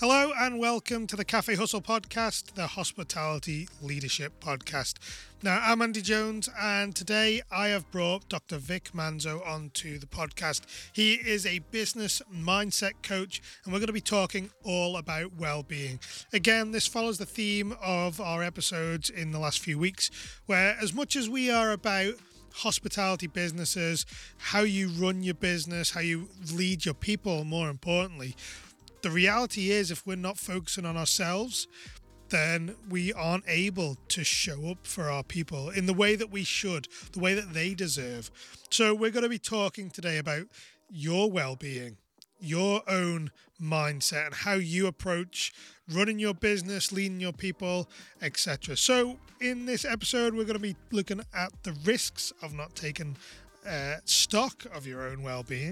Hello and welcome to the Cafe Hustle podcast, the hospitality leadership podcast. Now, I'm Andy Jones, and today I have brought Dr. Vic Manzo onto the podcast. He is a business mindset coach, and we're going to be talking all about well being. Again, this follows the theme of our episodes in the last few weeks, where as much as we are about hospitality businesses, how you run your business, how you lead your people, more importantly, the reality is, if we're not focusing on ourselves, then we aren't able to show up for our people in the way that we should, the way that they deserve. So, we're going to be talking today about your well being, your own mindset, and how you approach running your business, leading your people, etc. So, in this episode, we're going to be looking at the risks of not taking uh, stock of your own well-being.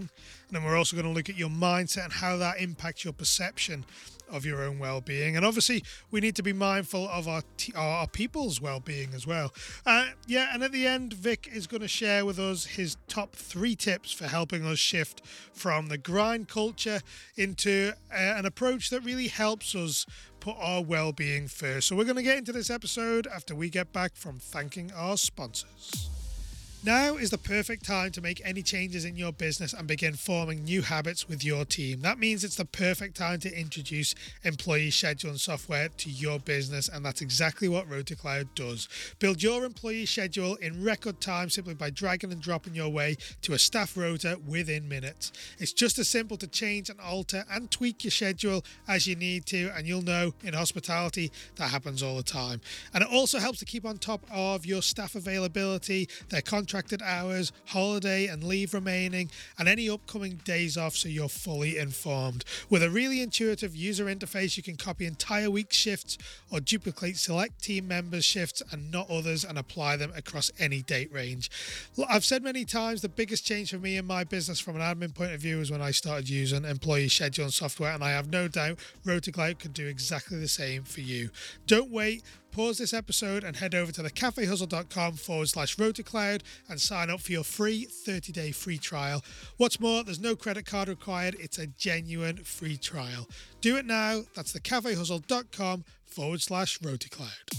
And then we're also going to look at your mindset and how that impacts your perception of your own well-being. And obviously we need to be mindful of our t- our people's well-being as well. Uh, yeah and at the end vic is going to share with us his top three tips for helping us shift from the grind culture into uh, an approach that really helps us put our well-being first. So we're going to get into this episode after we get back from thanking our sponsors now is the perfect time to make any changes in your business and begin forming new habits with your team. That means it's the perfect time to introduce employee scheduling software to your business, and that's exactly what RotaCloud does. Build your employee schedule in record time simply by dragging and dropping your way to a staff rota within minutes. It's just as simple to change and alter and tweak your schedule as you need to, and you'll know in hospitality that happens all the time. And it also helps to keep on top of your staff availability, their contract contracted hours, holiday and leave remaining, and any upcoming days off so you're fully informed. With a really intuitive user interface, you can copy entire week shifts or duplicate select team members' shifts and not others and apply them across any date range. I've said many times the biggest change for me in my business from an admin point of view was when I started using employee scheduling software, and I have no doubt RotaCloud can do exactly the same for you. Don't wait pause this episode and head over to thecafehustle.com forward slash rotacloud and sign up for your free 30 day free trial. What's more, there's no credit card required, it's a genuine free trial. Do it now. That's thecafehustle.com forward slash rotacloud.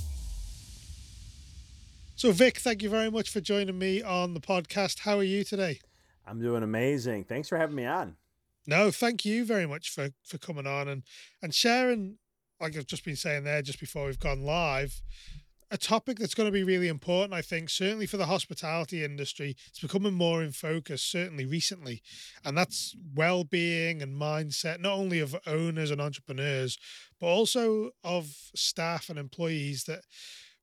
So, Vic, thank you very much for joining me on the podcast. How are you today? I'm doing amazing. Thanks for having me on. No, thank you very much for for coming on and and sharing like I've just been saying there just before we've gone live, a topic that's going to be really important, I think, certainly for the hospitality industry. It's becoming more in focus, certainly recently. And that's well being and mindset, not only of owners and entrepreneurs, but also of staff and employees that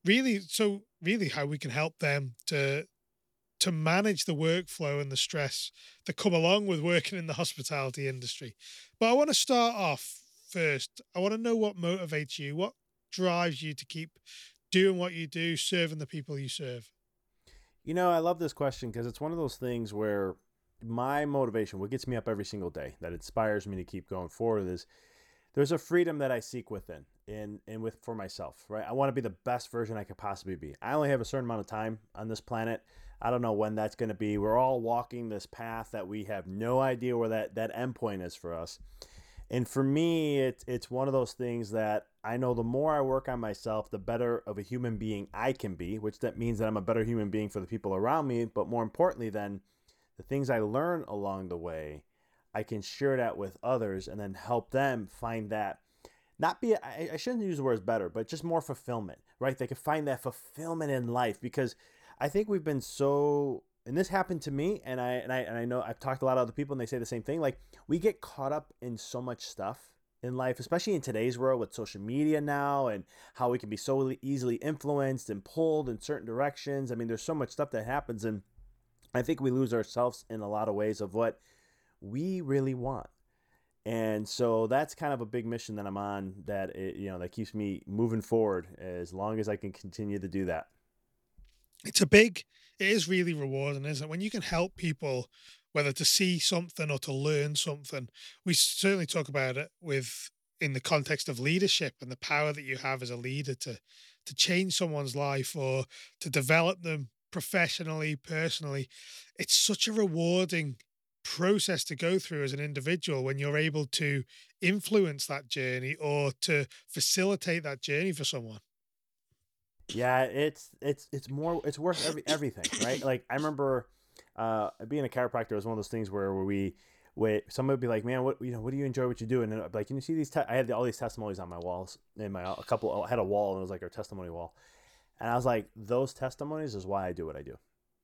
really, so really how we can help them to to manage the workflow and the stress that come along with working in the hospitality industry. But I want to start off first, I want to know what motivates you, what drives you to keep doing what you do, serving the people you serve. You know, I love this question because it's one of those things where my motivation, what gets me up every single day, that inspires me to keep going forward, is there's a freedom that I seek within and and with for myself, right? I want to be the best version I could possibly be. I only have a certain amount of time on this planet. I don't know when that's going to be. We're all walking this path that we have no idea where that that end point is for us. And for me, it's it's one of those things that I know the more I work on myself, the better of a human being I can be, which that means that I'm a better human being for the people around me. But more importantly, then the things I learn along the way, I can share that with others and then help them find that not be I, I shouldn't use the words better, but just more fulfillment, right? They can find that fulfillment in life because I think we've been so and this happened to me and I and I and I know I've talked to a lot of other people and they say the same thing like we get caught up in so much stuff in life especially in today's world with social media now and how we can be so easily influenced and pulled in certain directions. I mean there's so much stuff that happens and I think we lose ourselves in a lot of ways of what we really want. And so that's kind of a big mission that I'm on that it, you know that keeps me moving forward as long as I can continue to do that it's a big it is really rewarding isn't it? When you can help people whether to see something or to learn something. We certainly talk about it with in the context of leadership and the power that you have as a leader to to change someone's life or to develop them professionally personally. It's such a rewarding process to go through as an individual when you're able to influence that journey or to facilitate that journey for someone. Yeah, it's it's it's more it's worth every everything, right? Like I remember uh, being a chiropractor was one of those things where, where we wait somebody would be like man what you know what do you enjoy what you do and then I'd be like can you see these te-? i had all these testimonies on my walls in my a couple I had a wall and it was like our testimony wall and i was like those testimonies is why i do what i do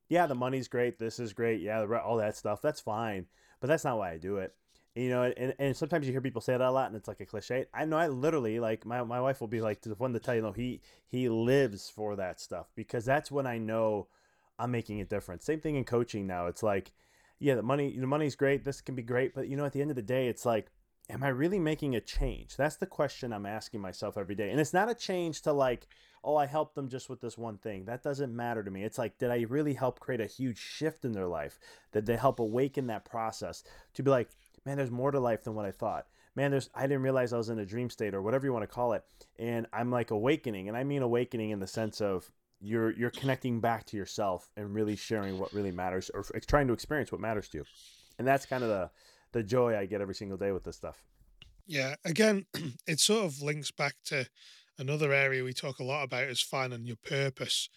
yeah the money's great this is great yeah all that stuff that's fine but that's not why i do it you know and, and sometimes you hear people say that a lot and it's like a cliche i know i literally like my, my wife will be like the one to tell you know he he lives for that stuff because that's when i know i'm making a difference same thing in coaching now it's like yeah, the money, the money's great. This can be great, but you know, at the end of the day, it's like, am I really making a change? That's the question I'm asking myself every day. And it's not a change to like, oh, I helped them just with this one thing. That doesn't matter to me. It's like, did I really help create a huge shift in their life? Did they help awaken that process to be like, man, there's more to life than what I thought. Man, there's I didn't realize I was in a dream state or whatever you want to call it. And I'm like awakening. And I mean awakening in the sense of you're you're connecting back to yourself and really sharing what really matters or trying to experience what matters to you and that's kind of the the joy i get every single day with this stuff yeah again it sort of links back to another area we talk a lot about is finding your purpose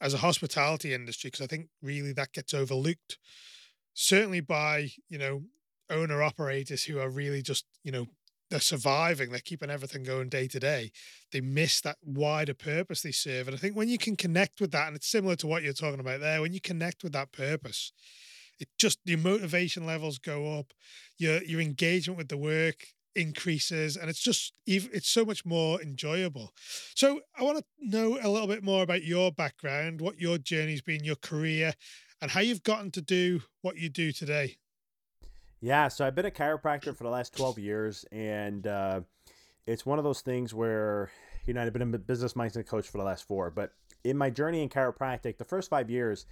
as a hospitality industry because i think really that gets overlooked certainly by you know owner operators who are really just you know they're surviving, they're keeping everything going day to day. They miss that wider purpose they serve. And I think when you can connect with that, and it's similar to what you're talking about there, when you connect with that purpose, it just your motivation levels go up, your your engagement with the work increases, and it's just it's so much more enjoyable. So I want to know a little bit more about your background, what your journey's been, your career, and how you've gotten to do what you do today. Yeah, so I've been a chiropractor for the last 12 years, and uh, it's one of those things where, you know, I've been a business mindset coach for the last four, but in my journey in chiropractic, the first five years,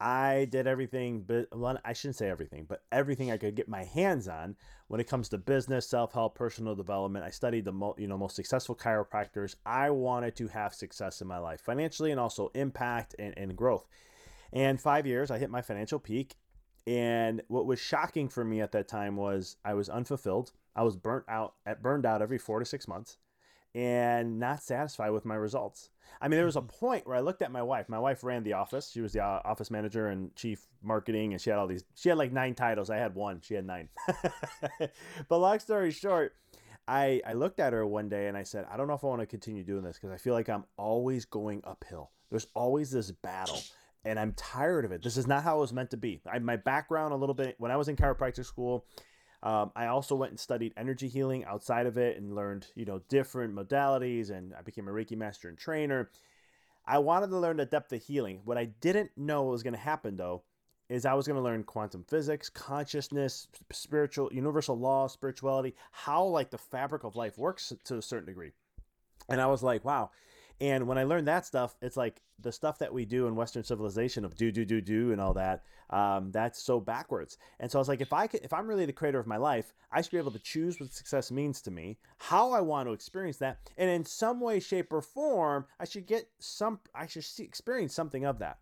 I did everything, but well, I shouldn't say everything, but everything I could get my hands on when it comes to business, self-help, personal development. I studied the mo- you know most successful chiropractors. I wanted to have success in my life, financially and also impact and, and growth. And five years, I hit my financial peak, and what was shocking for me at that time was I was unfulfilled. I was burnt out at burned out every four to six months and not satisfied with my results. I mean, there was a mm-hmm. point where I looked at my wife. My wife ran the office. She was the uh, office manager and chief marketing, and she had all these. She had like nine titles. I had one. She had nine. but long story short, I I looked at her one day and I said, I don't know if I want to continue doing this because I feel like I'm always going uphill. There's always this battle and I'm tired of it. This is not how it was meant to be. I, my background a little bit when I was in chiropractic school, um, I also went and studied energy healing outside of it and learned you know different modalities, and I became a Reiki master and trainer. I wanted to learn the depth of healing. What I didn't know was going to happen though is I was going to learn quantum physics, consciousness, spiritual, universal law, spirituality, how like the fabric of life works to a certain degree. And I was like, wow, and when I learned that stuff, it's like the stuff that we do in Western civilization of do do do do and all that. Um, that's so backwards. And so I was like, if I could, if I'm really the creator of my life, I should be able to choose what success means to me, how I want to experience that, and in some way, shape, or form, I should get some. I should see, experience something of that.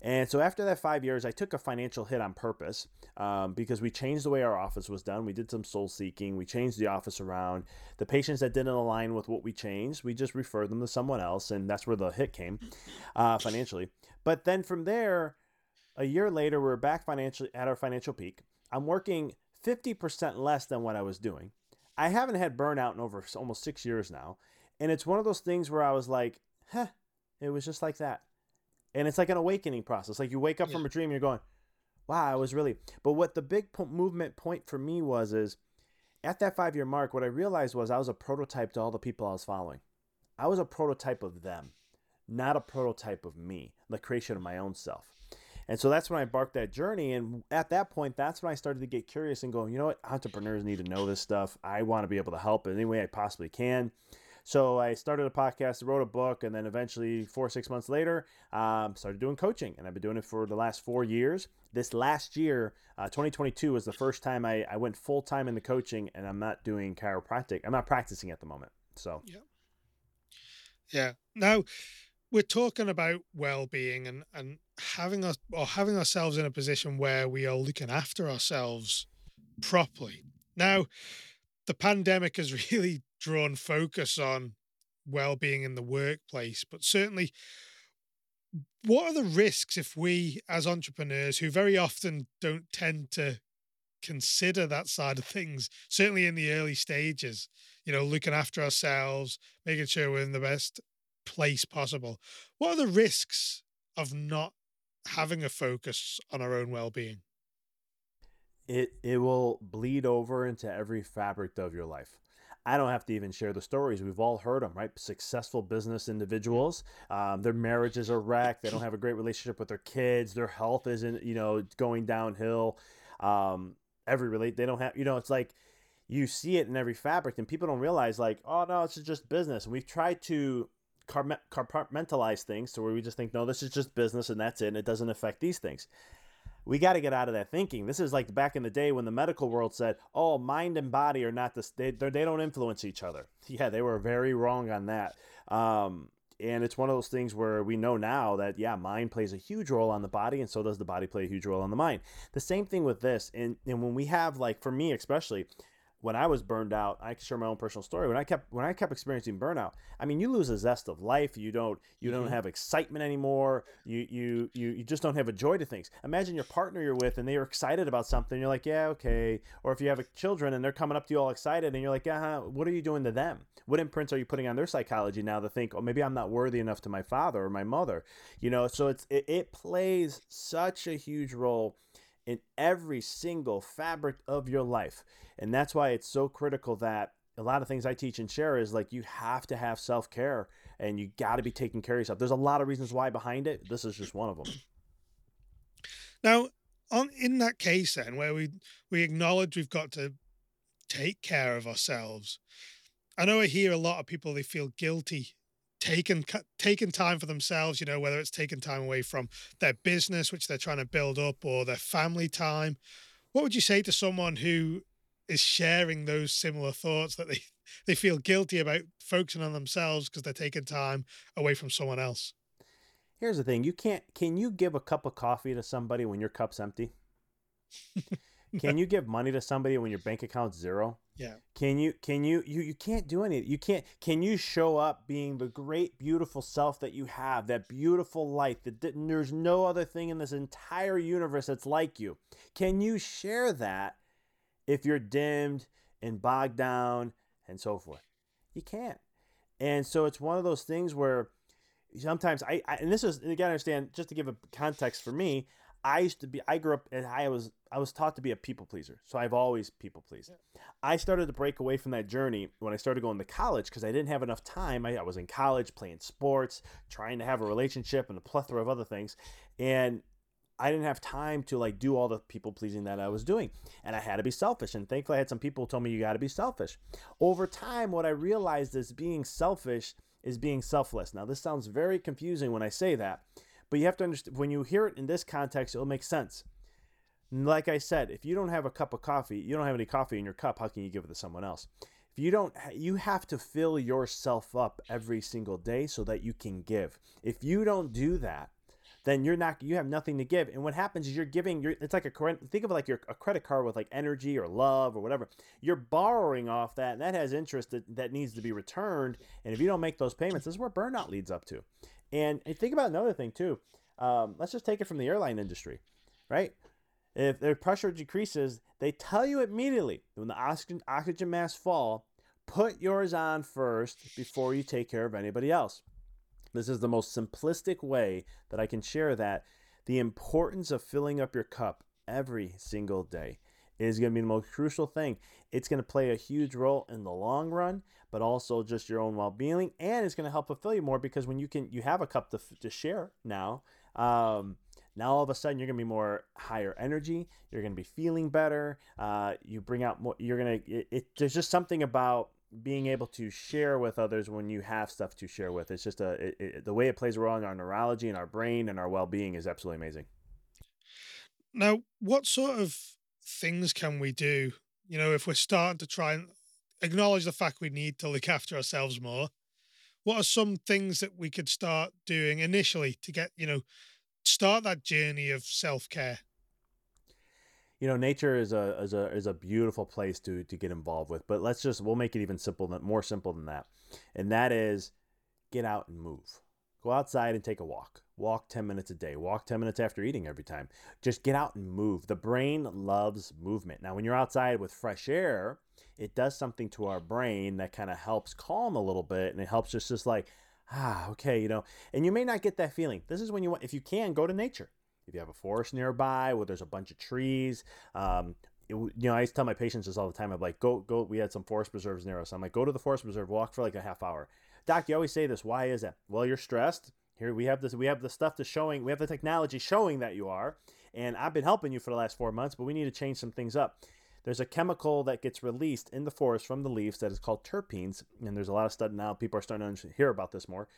And so after that five years, I took a financial hit on purpose um, because we changed the way our office was done. We did some soul seeking. We changed the office around. The patients that didn't align with what we changed, we just referred them to someone else, and that's where the hit came uh, financially. But then from there, a year later, we're back financially at our financial peak. I'm working 50% less than what I was doing. I haven't had burnout in over almost six years now. And it's one of those things where I was like, huh, it was just like that and it's like an awakening process. Like you wake up yeah. from a dream, you're going, "Wow, I was really." But what the big po- movement point for me was is at that five year mark, what I realized was I was a prototype to all the people I was following. I was a prototype of them, not a prototype of me, the creation of my own self. And so that's when I embarked that journey. And at that point, that's when I started to get curious and going, you know what? Entrepreneurs need to know this stuff. I want to be able to help in any way I possibly can. So I started a podcast, wrote a book, and then eventually, four or six months later, um, started doing coaching. And I've been doing it for the last four years. This last year, uh, 2022, was the first time I, I went full time in the coaching, and I'm not doing chiropractic. I'm not practicing at the moment. So, yeah. Yeah. Now, we're talking about well-being and and having us or having ourselves in a position where we are looking after ourselves properly. Now, the pandemic has really drawn focus on well-being in the workplace, but certainly what are the risks if we as entrepreneurs who very often don't tend to consider that side of things certainly in the early stages you know looking after ourselves making sure we're in the best place possible what are the risks of not having a focus on our own well-being it it will bleed over into every fabric of your life I don't have to even share the stories. We've all heard them, right? Successful business individuals, um, their marriages are wrecked. They don't have a great relationship with their kids. Their health isn't, you know, going downhill. Um, every relate, they don't have, you know, it's like you see it in every fabric, and people don't realize, like, oh no, it's just business. And we've tried to compartmentalize things to where we just think, no, this is just business and that's it. And it doesn't affect these things we got to get out of that thinking. This is like back in the day when the medical world said, "Oh, mind and body are not the they they don't influence each other." Yeah, they were very wrong on that. Um, and it's one of those things where we know now that yeah, mind plays a huge role on the body, and so does the body play a huge role on the mind. The same thing with this, and and when we have like for me especially, when I was burned out, I can share my own personal story. When I kept when I kept experiencing burnout, I mean, you lose a zest of life. You don't you don't mm-hmm. have excitement anymore. You you you you just don't have a joy to things. Imagine your partner you're with and they are excited about something. You're like, yeah, okay. Or if you have children and they're coming up to you all excited and you're like, yeah, what are you doing to them? What imprints are you putting on their psychology now to think, oh, maybe I'm not worthy enough to my father or my mother? You know, so it's it, it plays such a huge role in every single fabric of your life. And that's why it's so critical that a lot of things I teach and share is like you have to have self care and you got to be taking care of yourself. There's a lot of reasons why behind it. This is just one of them. Now, on in that case, then where we we acknowledge we've got to take care of ourselves, I know I hear a lot of people they feel guilty taken taken time for themselves you know whether it's taking time away from their business which they're trying to build up or their family time. What would you say to someone who is sharing those similar thoughts that they they feel guilty about focusing on themselves because they're taking time away from someone else? Here's the thing you can't can you give a cup of coffee to somebody when your cup's empty? Can you give money to somebody when your bank account's zero? Yeah. Can you can you you you can't do anything. You can't can you show up being the great beautiful self that you have, that beautiful light that there's no other thing in this entire universe that's like you. Can you share that if you're dimmed and bogged down and so forth? You can't. And so it's one of those things where sometimes I, I and this is you gotta understand just to give a context for me I used to be I grew up and I was I was taught to be a people pleaser. So I've always people pleased. Yeah. I started to break away from that journey when I started going to college because I didn't have enough time. I, I, was in college playing sports, trying to have a relationship and a plethora of other things. And I didn't have time to like do all the people pleasing that I was doing. And I had to be selfish. And thankfully I had some people tell me you gotta be selfish. Over time, what I realized is being selfish is being selfless. Now this sounds very confusing when I say that but you have to understand when you hear it in this context, it'll make sense. Like I said, if you don't have a cup of coffee, you don't have any coffee in your cup, how can you give it to someone else? If you don't, you have to fill yourself up every single day so that you can give. If you don't do that, then you're not you have nothing to give and what happens is you're giving you're it's like a think of like your a credit card with like energy or love or whatever you're borrowing off that and that has interest that, that needs to be returned and if you don't make those payments this is where burnout leads up to and, think about another thing too. Um, let's just take it from the airline industry, right? If their pressure decreases, they tell you immediately when the oxygen, oxygen masks fall, put yours on first before you take care of anybody else. This is the most simplistic way that I can share that. The importance of filling up your cup every single day is going to be the most crucial thing. It's going to play a huge role in the long run, but also just your own well-being, and it's going to help fulfill you more because when you can, you have a cup to, to share now. Um, now all of a sudden you're going to be more higher energy. You're going to be feeling better. Uh, you bring out more. You're going to. It, it, there's just something about being able to share with others when you have stuff to share with. It's just a it, it, the way it plays a role in our neurology and our brain and our well-being is absolutely amazing. Now, what sort of things can we do? You know, if we're starting to try and acknowledge the fact we need to look after ourselves more, what are some things that we could start doing initially to get, you know, start that journey of self care? you know nature is a is a is a beautiful place to to get involved with but let's just we'll make it even simple more simple than that and that is get out and move go outside and take a walk walk 10 minutes a day walk 10 minutes after eating every time just get out and move the brain loves movement now when you're outside with fresh air it does something to our brain that kind of helps calm a little bit and it helps us just like ah okay you know and you may not get that feeling this is when you want if you can go to nature if you have a forest nearby where there's a bunch of trees, um, it, you know, I used to tell my patients this all the time. I'm like, go, go. We had some forest preserves near us. I'm like, go to the forest preserve, walk for like a half hour. Doc, you always say this. Why is that? Well, you're stressed. Here we have this. We have the stuff to showing. We have the technology showing that you are. And I've been helping you for the last four months, but we need to change some things up. There's a chemical that gets released in the forest from the leaves that is called terpenes, and there's a lot of study now. People are starting to hear about this more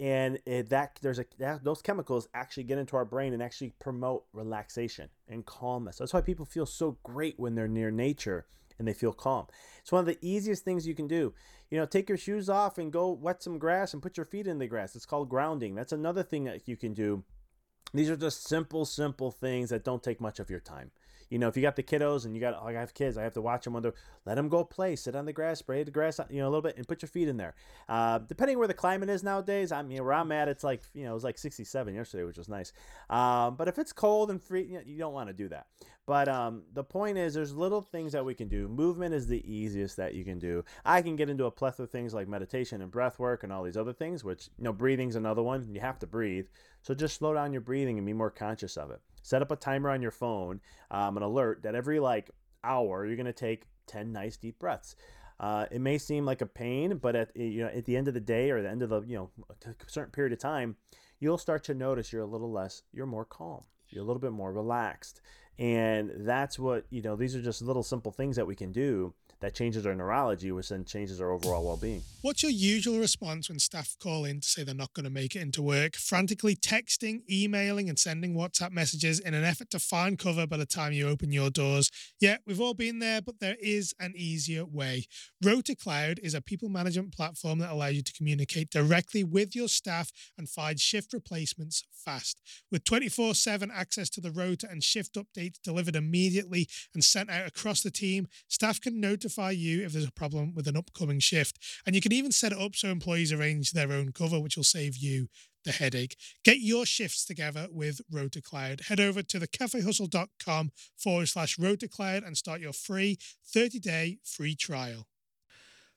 and it, that there's a that, those chemicals actually get into our brain and actually promote relaxation and calmness. That's why people feel so great when they're near nature and they feel calm. It's one of the easiest things you can do. You know, take your shoes off and go wet some grass and put your feet in the grass. It's called grounding. That's another thing that you can do. These are just simple, simple things that don't take much of your time you know, if you got the kiddos and you got, like I have kids, I have to watch them when they're, let them go play, sit on the grass, spray the grass, you know, a little bit and put your feet in there. Uh, depending where the climate is nowadays, I mean, where I'm at, it's like, you know, it was like 67 yesterday, which was nice. Um, but if it's cold and free, you, know, you don't want to do that. But um, the point is, there's little things that we can do. Movement is the easiest that you can do. I can get into a plethora of things like meditation and breath work and all these other things, which, you know, breathing's another one. You have to breathe. So just slow down your breathing and be more conscious of it. Set up a timer on your phone, um, an alert that every like hour you're going to take 10 nice deep breaths. Uh, it may seem like a pain, but at you know at the end of the day or the end of the you know a certain period of time, you'll start to notice you're a little less, you're more calm, you're a little bit more relaxed, and that's what you know. These are just little simple things that we can do that changes our neurology, which then changes our overall well being. What's your usual response when staff call in to say they're not going to make it into work? Frantically texting, emailing, and sending WhatsApp messages in an effort to find cover by the time you open your doors. Yeah, we've all been there, but there is an easier way. RotaCloud is a people management platform that allows you to communicate directly with your staff and find shift replacements fast. With 24 7 access to the rota and shift updates delivered immediately and sent out across the team, staff can notify notify you if there's a problem with an upcoming shift. And you can even set it up so employees arrange their own cover, which will save you the headache. Get your shifts together with RotaCloud. Head over to thecafehustle.com forward slash RotaCloud and start your free 30 day free trial.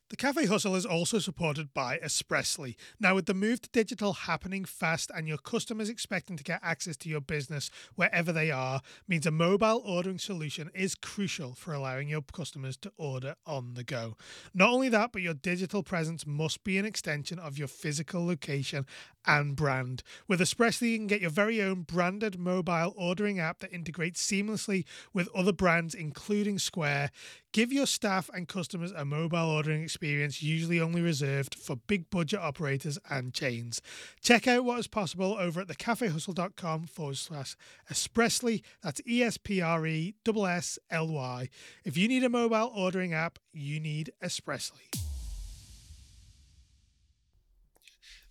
The Cafe Hustle is also supported by Espressly. Now, with the move to digital happening fast and your customers expecting to get access to your business wherever they are, means a mobile ordering solution is crucial for allowing your customers to order on the go. Not only that, but your digital presence must be an extension of your physical location and brand. With Espressly, you can get your very own branded mobile ordering app that integrates seamlessly with other brands, including Square. Give your staff and customers a mobile ordering experience usually only reserved for big budget operators and chains. Check out what is possible over at thecafehustle.com forward slash Espressly. That's E S P R E S S L Y. If you need a mobile ordering app, you need Espressly.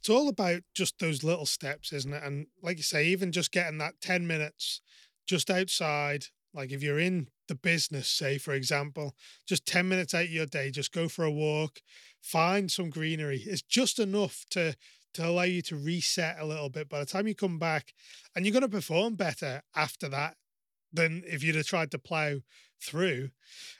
It's all about just those little steps, isn't it? And like you say, even just getting that 10 minutes just outside, like if you're in the business, say, for example, just 10 minutes out of your day, just go for a walk, find some greenery. It's just enough to to allow you to reset a little bit by the time you come back and you're going to perform better after that than if you'd have tried to plow through.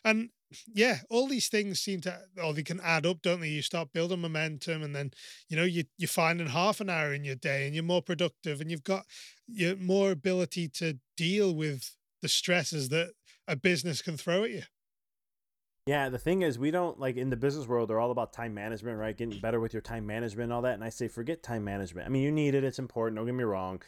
And yeah, all these things seem to, or they can add up, don't they? You start building momentum, and then you know you you're finding half an hour in your day, and you're more productive, and you've got your more ability to deal with the stresses that a business can throw at you. Yeah, the thing is, we don't like in the business world, they're all about time management, right? Getting better with your time management and all that. And I say, forget time management. I mean, you need it, it's important, don't get me wrong.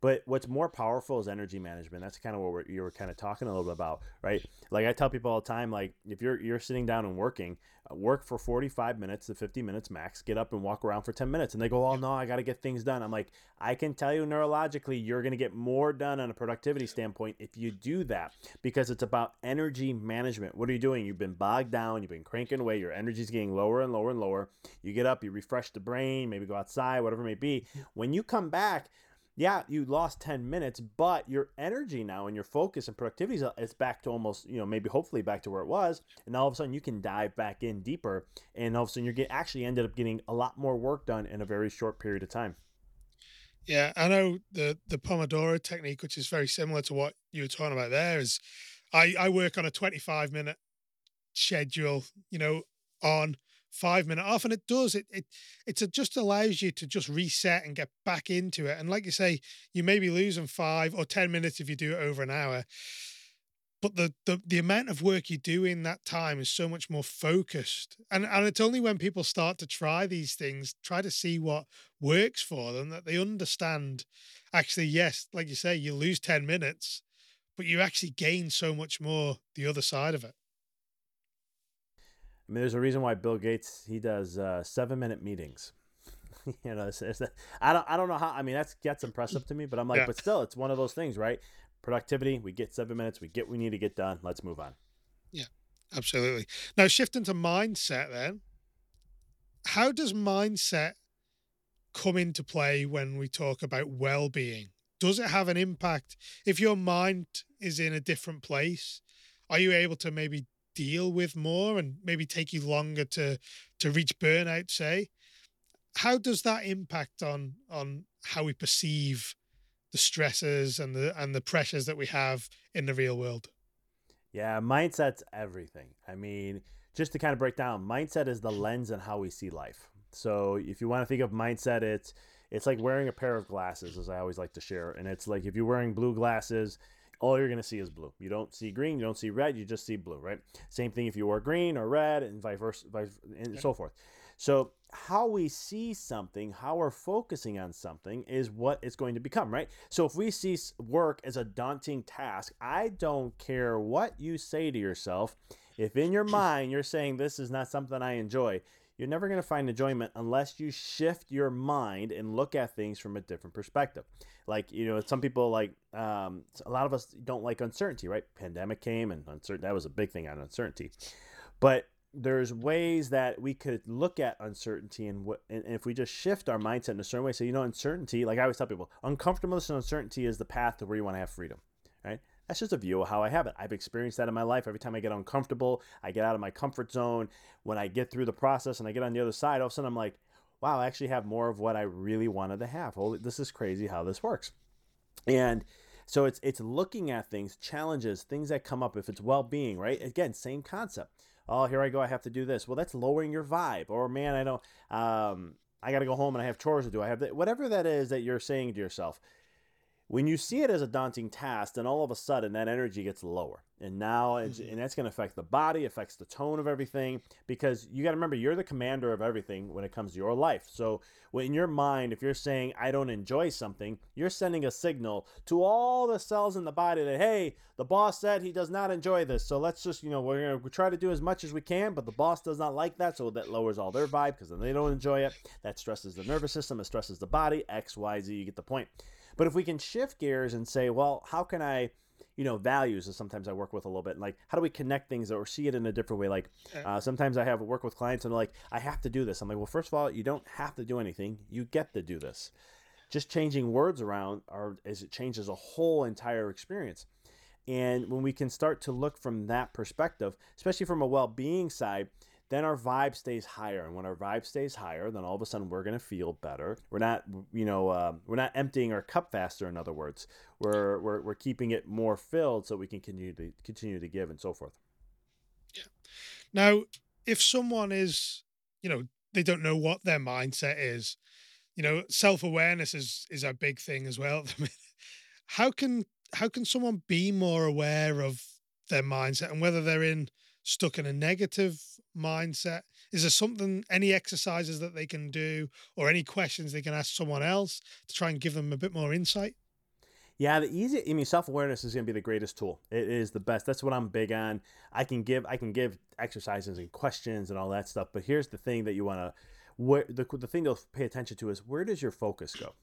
But what's more powerful is energy management. That's kind of what you were kind of talking a little bit about, right? Like I tell people all the time, like if you're you're sitting down and working, uh, work for 45 minutes to 50 minutes max. Get up and walk around for 10 minutes, and they go, "Oh no, I got to get things done." I'm like, I can tell you neurologically, you're going to get more done on a productivity standpoint if you do that because it's about energy management. What are you doing? You've been bogged down. You've been cranking away. Your energy's getting lower and lower and lower. You get up, you refresh the brain, maybe go outside, whatever it may be. When you come back yeah, you lost 10 minutes, but your energy now and your focus and productivity uh, is back to almost, you know, maybe hopefully back to where it was. And all of a sudden you can dive back in deeper. And all of a sudden you're get, actually ended up getting a lot more work done in a very short period of time. Yeah, I know the the Pomodoro technique, which is very similar to what you were talking about there, is I, I work on a 25 minute schedule, you know, on five minute off and it does it it it's, it just allows you to just reset and get back into it and like you say you may be losing five or ten minutes if you do it over an hour but the, the the amount of work you do in that time is so much more focused and and it's only when people start to try these things try to see what works for them that they understand actually yes like you say you lose 10 minutes but you actually gain so much more the other side of it I mean, there's a reason why Bill Gates he does uh, seven minute meetings. you know, it's, it's, I don't I don't know how. I mean, that's gets impressive to me, but I'm like, yeah. but still, it's one of those things, right? Productivity. We get seven minutes. We get what we need to get done. Let's move on. Yeah, absolutely. Now shifting to mindset, then, how does mindset come into play when we talk about well being? Does it have an impact if your mind is in a different place? Are you able to maybe deal with more and maybe take you longer to to reach burnout say. How does that impact on on how we perceive the stresses and the and the pressures that we have in the real world? Yeah mindset's everything. I mean just to kind of break down mindset is the lens and how we see life. So if you want to think of mindset it's it's like wearing a pair of glasses as i always like to share and it's like if you're wearing blue glasses all you're going to see is blue. You don't see green, you don't see red, you just see blue, right? Same thing if you wear green or red and vice versa, vice, and okay. so forth. So, how we see something, how we're focusing on something is what it's going to become, right? So, if we see work as a daunting task, I don't care what you say to yourself. If in your mind you're saying this is not something I enjoy, you're never going to find enjoyment unless you shift your mind and look at things from a different perspective. Like, you know, some people like, um, a lot of us don't like uncertainty, right? Pandemic came and uncertain, that was a big thing on uncertainty. But there's ways that we could look at uncertainty and what, and if we just shift our mindset in a certain way, so, you know, uncertainty, like I always tell people, uncomfortableness and uncertainty is the path to where you want to have freedom, right? That's just a view of how I have it. I've experienced that in my life. Every time I get uncomfortable, I get out of my comfort zone. When I get through the process and I get on the other side, all of a sudden I'm like, wow, I actually have more of what I really wanted to have. Oh, this is crazy how this works. And so it's it's looking at things, challenges, things that come up. If it's well-being, right? Again, same concept. Oh, here I go. I have to do this. Well, that's lowering your vibe. Or man, I don't. Um, I got to go home and I have chores to do. I have that, whatever that is that you're saying to yourself when you see it as a daunting task, then all of a sudden that energy gets lower. And now, mm-hmm. and that's going to affect the body, affects the tone of everything, because you got to remember you're the commander of everything when it comes to your life. So, in your mind, if you're saying, I don't enjoy something, you're sending a signal to all the cells in the body that, hey, the boss said he does not enjoy this. So, let's just, you know, we're going to try to do as much as we can, but the boss does not like that. So, that lowers all their vibe because then they don't enjoy it. That stresses the nervous system, it stresses the body, X, Y, Z, you get the point. But if we can shift gears and say, well, how can I, you know, values is sometimes I work with a little bit. Like, how do we connect things or see it in a different way? Like, uh, sometimes I have work with clients and they're like, I have to do this. I'm like, well, first of all, you don't have to do anything. You get to do this. Just changing words around or as it changes a whole entire experience. And when we can start to look from that perspective, especially from a well-being side, then our vibe stays higher. And when our vibe stays higher, then all of a sudden we're going to feel better. We're not, you know, uh, we're not emptying our cup faster. In other words, we're, we're, we're keeping it more filled so we can continue to continue to give and so forth. Yeah. Now, if someone is, you know, they don't know what their mindset is, you know, self awareness is is a big thing as well. how can how can someone be more aware of their mindset and whether they're in stuck in a negative mindset? Is there something, any exercises that they can do or any questions they can ask someone else to try and give them a bit more insight? Yeah, the easy. I mean, self awareness is going to be the greatest tool. It is the best. That's what I'm big on. I can give, I can give exercises and questions and all that stuff. But here's the thing that you want to, where the the thing to pay attention to is where does your focus go?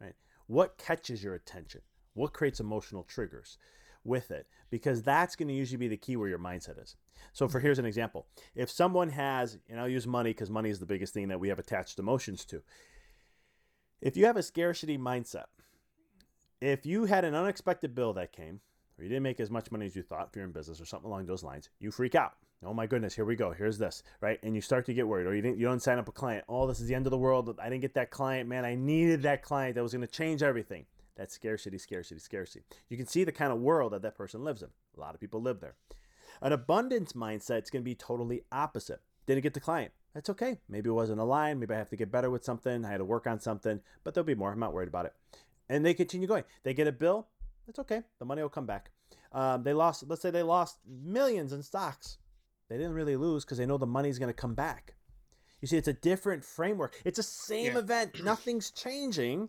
Right. What catches your attention? What creates emotional triggers? With it because that's going to usually be the key where your mindset is. So, for here's an example if someone has, and I'll use money because money is the biggest thing that we have attached emotions to. If you have a scarcity mindset, if you had an unexpected bill that came, or you didn't make as much money as you thought if you're in business or something along those lines, you freak out. Oh my goodness, here we go. Here's this, right? And you start to get worried, or you didn't, you don't sign up a client. Oh, this is the end of the world. I didn't get that client, man. I needed that client that was going to change everything. That's scarcity, scarcity, scarcity. You can see the kind of world that that person lives in. A lot of people live there. An abundance mindset is going to be totally opposite. Didn't get the client. That's okay. Maybe it wasn't aligned. Maybe I have to get better with something. I had to work on something, but there'll be more. I'm not worried about it. And they continue going. They get a bill. It's okay. The money will come back. Um, they lost, let's say they lost millions in stocks. They didn't really lose because they know the money's going to come back. You see, it's a different framework. It's the same yeah. event. Nothing's changing,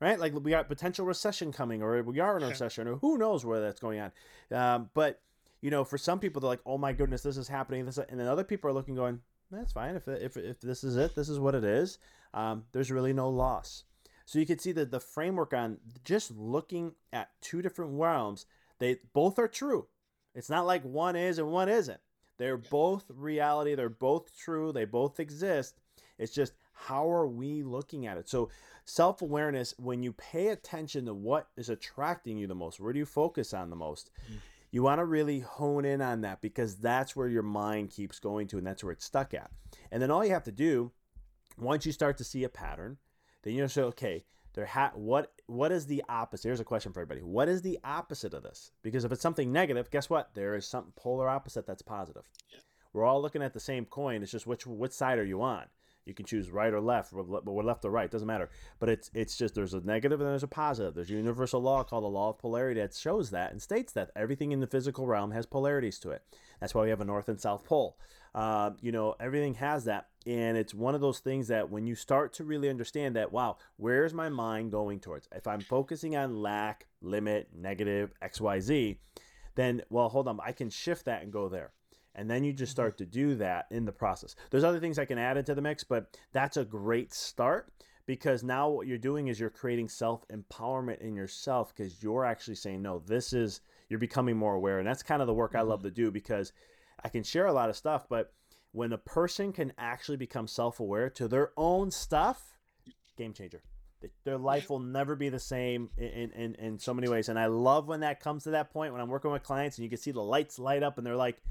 right? Like we got potential recession coming, or we are in a yeah. recession, or who knows where that's going on. Um, but you know, for some people, they're like, "Oh my goodness, this is happening." This, and then other people are looking, going, "That's fine. If if if this is it, this is what it is. Um, there's really no loss." So you can see that the framework on just looking at two different realms, they both are true. It's not like one is and one isn't. They're both reality. They're both true. They both exist. It's just how are we looking at it? So self awareness, when you pay attention to what is attracting you the most, where do you focus on the most? Mm-hmm you want to really hone in on that because that's where your mind keeps going to and that's where it's stuck at. And then all you have to do, once you start to see a pattern, then you say, okay, there ha- what what is the opposite? Here's a question for everybody. What is the opposite of this? Because if it's something negative, guess what? There is some polar opposite that's positive. We're all looking at the same coin. It's just which which side are you on? You can choose right or left, but we're left or right. Doesn't matter. But it's it's just there's a negative and there's a positive. There's a universal law called the law of polarity that shows that and states that everything in the physical realm has polarities to it. That's why we have a north and south pole. Uh, you know, everything has that, and it's one of those things that when you start to really understand that, wow, where's my mind going towards? If I'm focusing on lack, limit, negative, X, Y, Z, then well, hold on, I can shift that and go there and then you just start to do that in the process. There's other things I can add into the mix, but that's a great start because now what you're doing is you're creating self empowerment in yourself because you're actually saying, no, this is, you're becoming more aware. And that's kind of the work I love mm-hmm. to do because I can share a lot of stuff, but when a person can actually become self aware to their own stuff, game changer. Their life will never be the same in, in, in so many ways. And I love when that comes to that point when I'm working with clients and you can see the lights light up and they're like,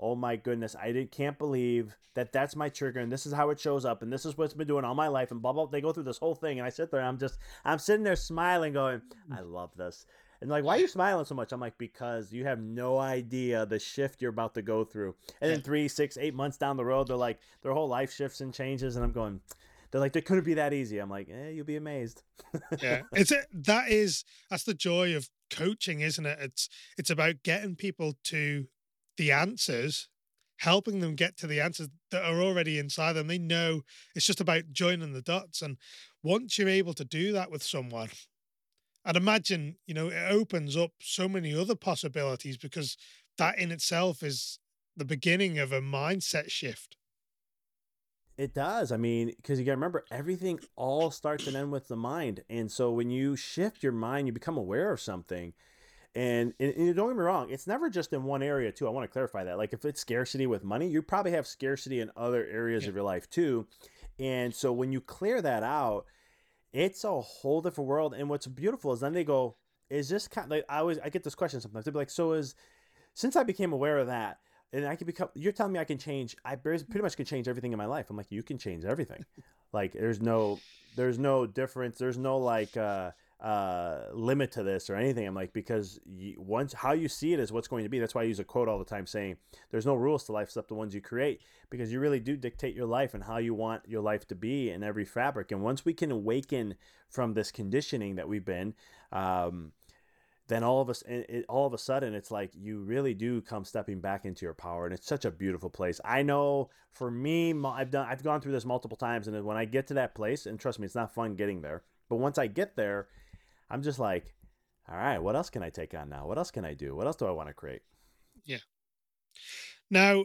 oh my goodness, I did, can't believe that that's my trigger and this is how it shows up and this is what's been doing all my life and blah blah. They go through this whole thing and I sit there, I'm just, I'm sitting there smiling, going, I love this. And like, why are you smiling so much? I'm like, because you have no idea the shift you're about to go through. And then three, six, eight months down the road, they're like, their whole life shifts and changes, and I'm going. They're like, it couldn't be that easy. I'm like, eh, you'll be amazed. yeah, it's a, that is that's the joy of coaching, isn't it? It's it's about getting people to the answers, helping them get to the answers that are already inside them. They know it's just about joining the dots. And once you're able to do that with someone, I'd imagine, you know, it opens up so many other possibilities because that in itself is the beginning of a mindset shift. It does. I mean, because you got to remember, everything all starts and ends with the mind. And so when you shift your mind, you become aware of something and, and, and, don't get me wrong, it's never just in one area too. I want to clarify that. Like if it's scarcity with money, you probably have scarcity in other areas yeah. of your life too. And so when you clear that out, it's a whole different world. And what's beautiful is then they go, is this kind of, like I always I get this question sometimes. They'd be like, so is since I became aware of that, and I can become you're telling me I can change I pretty much can change everything in my life. I'm like, you can change everything. like there's no there's no difference. There's no like uh uh, limit to this or anything. I'm like, because you, once how you see it is what's going to be. That's why I use a quote all the time saying, there's no rules to life except the ones you create, because you really do dictate your life and how you want your life to be in every fabric. And once we can awaken from this conditioning that we've been, um, then all of us, it, all of a sudden, it's like you really do come stepping back into your power, and it's such a beautiful place. I know for me, I've done, I've gone through this multiple times, and when I get to that place, and trust me, it's not fun getting there, but once I get there, I'm just like, all right, what else can I take on now? What else can I do? What else do I want to create? Yeah. Now,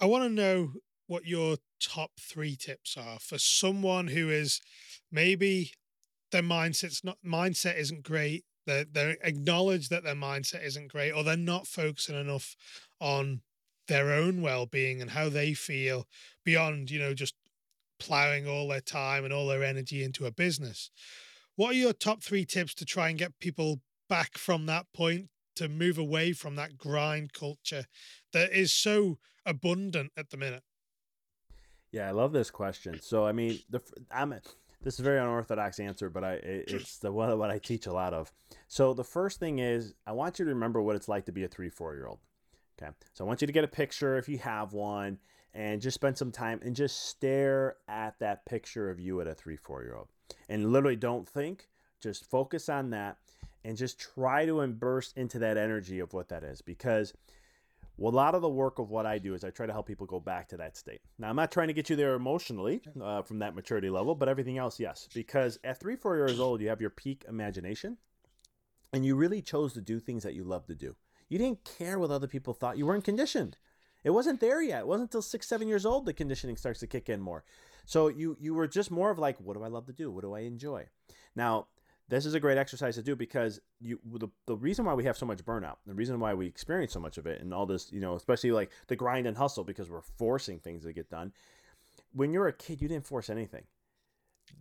I want to know what your top three tips are for someone who is maybe their mindset's not mindset isn't great. They they acknowledge that their mindset isn't great, or they're not focusing enough on their own well being and how they feel beyond you know just plowing all their time and all their energy into a business. What are your top three tips to try and get people back from that point to move away from that grind culture that is so abundant at the minute? Yeah, I love this question. So, I mean, the I'm this is a very unorthodox answer, but I it's the one what I teach a lot of. So, the first thing is I want you to remember what it's like to be a three, four year old. Okay, so I want you to get a picture if you have one, and just spend some time and just stare at that picture of you at a three, four year old, and literally don't think, just focus on that, and just try to burst into that energy of what that is because well, a lot of the work of what I do is I try to help people go back to that state. Now, I'm not trying to get you there emotionally uh, from that maturity level, but everything else, yes. Because at three, four years old, you have your peak imagination and you really chose to do things that you love to do. You didn't care what other people thought. You weren't conditioned. It wasn't there yet. It wasn't until six, seven years old the conditioning starts to kick in more. So you you were just more of like, what do I love to do? What do I enjoy? Now, this is a great exercise to do because you the, the reason why we have so much burnout the reason why we experience so much of it and all this you know especially like the grind and hustle because we're forcing things to get done when you're a kid you didn't force anything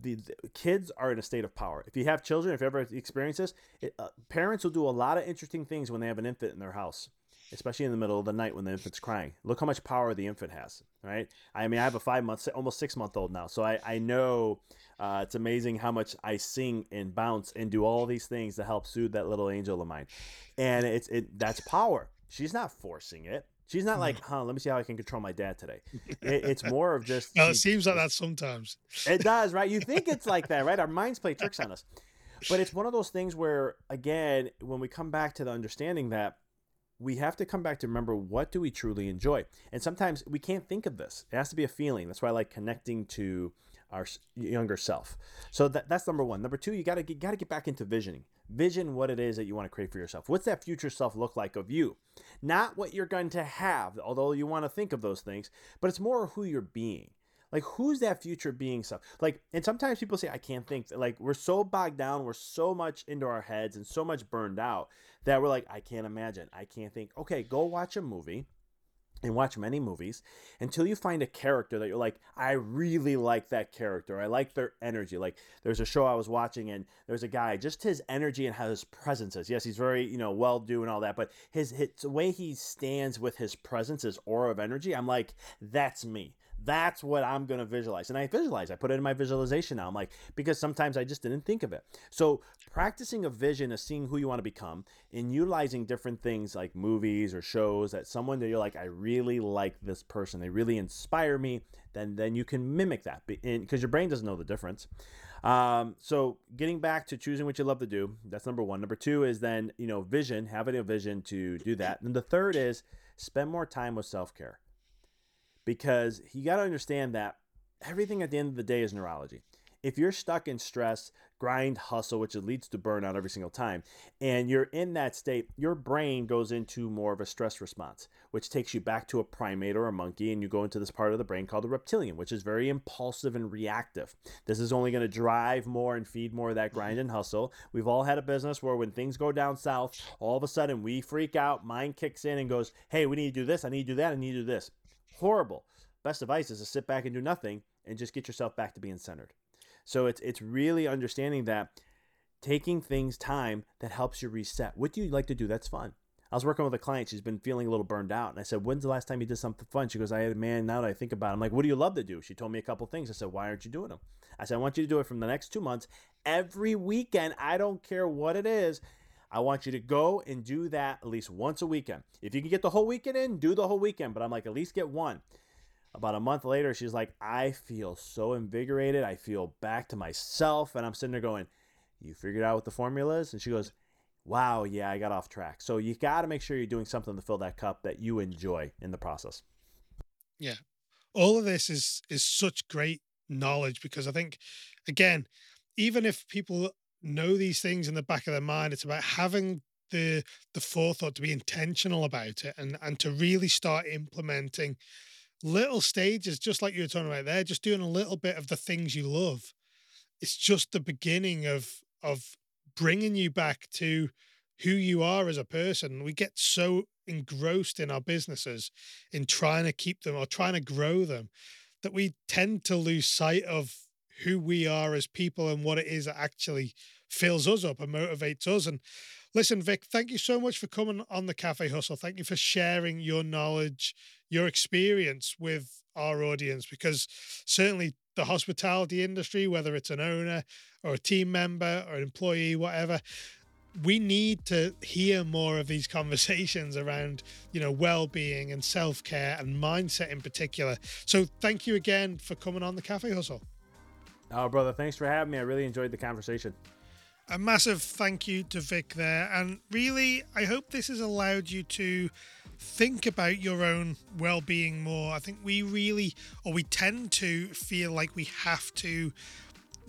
the, the kids are in a state of power if you have children if you ever experience this it, uh, parents will do a lot of interesting things when they have an infant in their house especially in the middle of the night when the infant's crying. Look how much power the infant has, right? I mean, I have a five month, almost six month old now, so I, I know uh, it's amazing how much I sing and bounce and do all these things to help soothe that little angel of mine, and it's it that's power. She's not forcing it. She's not like, huh, let me see how I can control my dad today. It, it's more of just. well, it seems like that sometimes. It does, right? You think it's like that, right? Our minds play tricks on us. But it's one of those things where, again, when we come back to the understanding that we have to come back to remember what do we truly enjoy. And sometimes we can't think of this. It has to be a feeling. That's why i like connecting to our younger self. So that, that's number one. Number two you got to got to get back into visioning. Vision what it is that you want to create for yourself. What's that future self look like of you? Not what you're going to have although you want to think of those things but it's more who you're being. Like who's that future being stuff like and sometimes people say i can't think. Like we're so bogged down we're so much into our heads and so much burned out that we're like i can't imagine. I can't think okay go watch a movie and watch many movies until you find a character that you're like i really like that character. I like their energy. Like there's a show i was watching and there's a guy just his energy and how his presence is. Yes he's very you know well do and all that but his, his the way he stands with his presence his aura of energy i'm like that's me that's what I'm going to visualize. And I visualize, I put it in my visualization now. I'm like, because sometimes I just didn't think of it. So, practicing a vision of seeing who you want to become and utilizing different things like movies or shows that someone that you're like, I really like this person, they really inspire me, then, then you can mimic that because your brain doesn't know the difference. Um, so, getting back to choosing what you love to do, that's number one. Number two is then, you know, vision, having a vision to do that. And the third is spend more time with self care because you got to understand that everything at the end of the day is neurology. If you're stuck in stress, grind, hustle, which leads to burnout every single time, and you're in that state, your brain goes into more of a stress response, which takes you back to a primate or a monkey, and you go into this part of the brain called the reptilian, which is very impulsive and reactive. This is only going to drive more and feed more of that mm-hmm. grind and hustle. We've all had a business where when things go down south, all of a sudden we freak out, mind kicks in and goes, Hey, we need to do this, I need to do that, I need to do this horrible. Best advice is to sit back and do nothing and just get yourself back to being centered. So it's it's really understanding that taking things time that helps you reset. What do you like to do? That's fun. I was working with a client. She's been feeling a little burned out. And I said, When's the last time you did something fun? She goes, I had a man, now that I think about it, I'm like, What do you love to do? She told me a couple things. I said, Why aren't you doing them? I said, I want you to do it from the next two months. Every weekend, I don't care what it is. I want you to go and do that at least once a weekend. If you can get the whole weekend in, do the whole weekend. But I'm like, at least get one. About a month later, she's like, I feel so invigorated. I feel back to myself. And I'm sitting there going, You figured out what the formula is? And she goes, Wow, yeah, I got off track. So you got to make sure you're doing something to fill that cup that you enjoy in the process. Yeah. All of this is is such great knowledge because I think again, even if people know these things in the back of their mind. It's about having the the forethought to be intentional about it and and to really start implementing little stages, just like you were talking about there, just doing a little bit of the things you love. It's just the beginning of of bringing you back to who you are as a person. We get so engrossed in our businesses in trying to keep them or trying to grow them that we tend to lose sight of who we are as people and what it is that actually fills us up and motivates us. And listen, Vic, thank you so much for coming on the Cafe Hustle. Thank you for sharing your knowledge, your experience with our audience, because certainly the hospitality industry, whether it's an owner or a team member or an employee, whatever, we need to hear more of these conversations around you know well-being and self-care and mindset in particular so thank you again for coming on the cafe hustle oh brother thanks for having me. I really enjoyed the conversation. A massive thank you to vic there. And really i hope this has allowed you to think about your own well-being more. I think we really or we tend to feel like we have to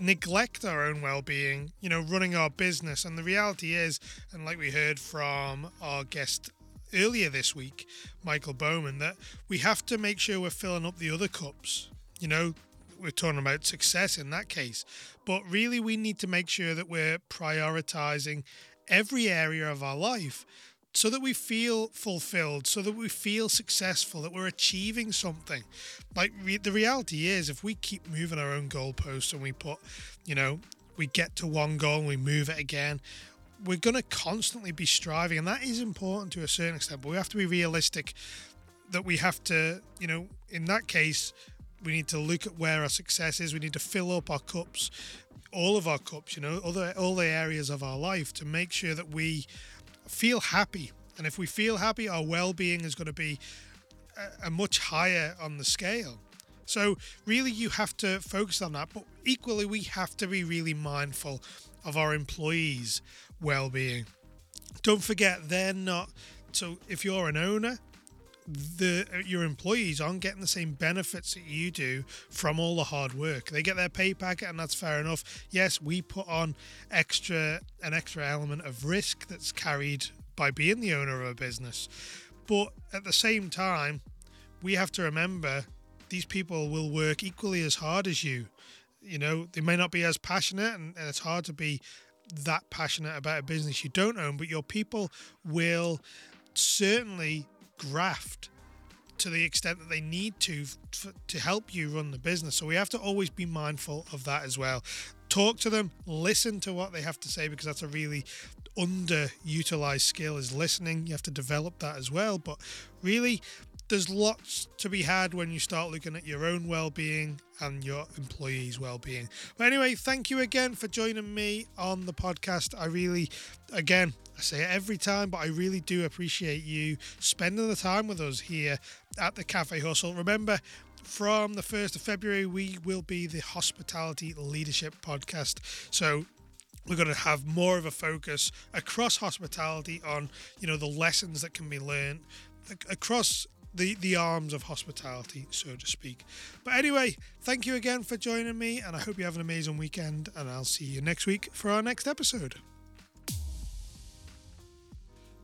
neglect our own well-being you know running our business. And the reality is and like we heard from our guest earlier this week michael bowman that we have to make sure we're filling up the other cups you know we're talking about success in that case but really we need to make sure that we're prioritizing every area of our life so that we feel fulfilled, so that we feel successful, that we're achieving something. Like re- the reality is, if we keep moving our own goalposts and we put, you know, we get to one goal and we move it again, we're going to constantly be striving. And that is important to a certain extent, but we have to be realistic that we have to, you know, in that case, we need to look at where our success is. We need to fill up our cups, all of our cups, you know, other all the areas of our life to make sure that we feel happy. And if we feel happy, our well being is going to be a, a much higher on the scale. So, really, you have to focus on that. But equally, we have to be really mindful of our employees' well being. Don't forget, they're not. So, if you're an owner, the your employees aren't getting the same benefits that you do from all the hard work. They get their pay packet, and that's fair enough. Yes, we put on extra an extra element of risk that's carried by being the owner of a business, but at the same time, we have to remember these people will work equally as hard as you. You know, they may not be as passionate, and, and it's hard to be that passionate about a business you don't own, but your people will certainly graft to the extent that they need to f- to help you run the business. So we have to always be mindful of that as well. Talk to them, listen to what they have to say because that's a really underutilized skill is listening. You have to develop that as well, but really there's lots to be had when you start looking at your own well-being and your employees' well-being. But anyway, thank you again for joining me on the podcast. I really again, I say it every time, but I really do appreciate you spending the time with us here at the Cafe Hustle. Remember, from the 1st of February, we will be the Hospitality Leadership Podcast. So we're going to have more of a focus across hospitality on, you know, the lessons that can be learned across the the arms of hospitality, so to speak. But anyway, thank you again for joining me, and I hope you have an amazing weekend. And I'll see you next week for our next episode.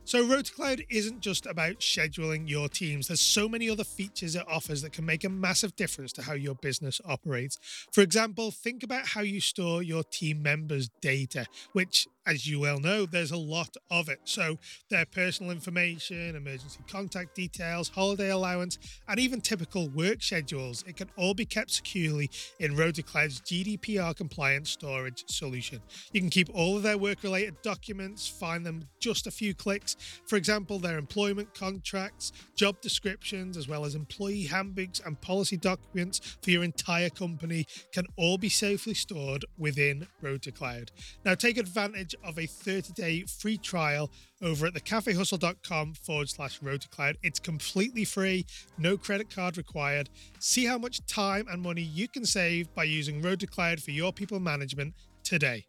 So, RotaCloud isn't just about scheduling your teams. There's so many other features it offers that can make a massive difference to how your business operates. For example, think about how you store your team members' data, which as you well know, there's a lot of it. So, their personal information, emergency contact details, holiday allowance, and even typical work schedules, it can all be kept securely in RotaCloud's GDPR compliant storage solution. You can keep all of their work related documents, find them just a few clicks. For example, their employment contracts, job descriptions, as well as employee handbooks and policy documents for your entire company can all be safely stored within RotaCloud. Now, take advantage of a 30 day free trial over at thecafehustle.com forward slash rotacloud. It's completely free, no credit card required. See how much time and money you can save by using RotaCloud for your people management today.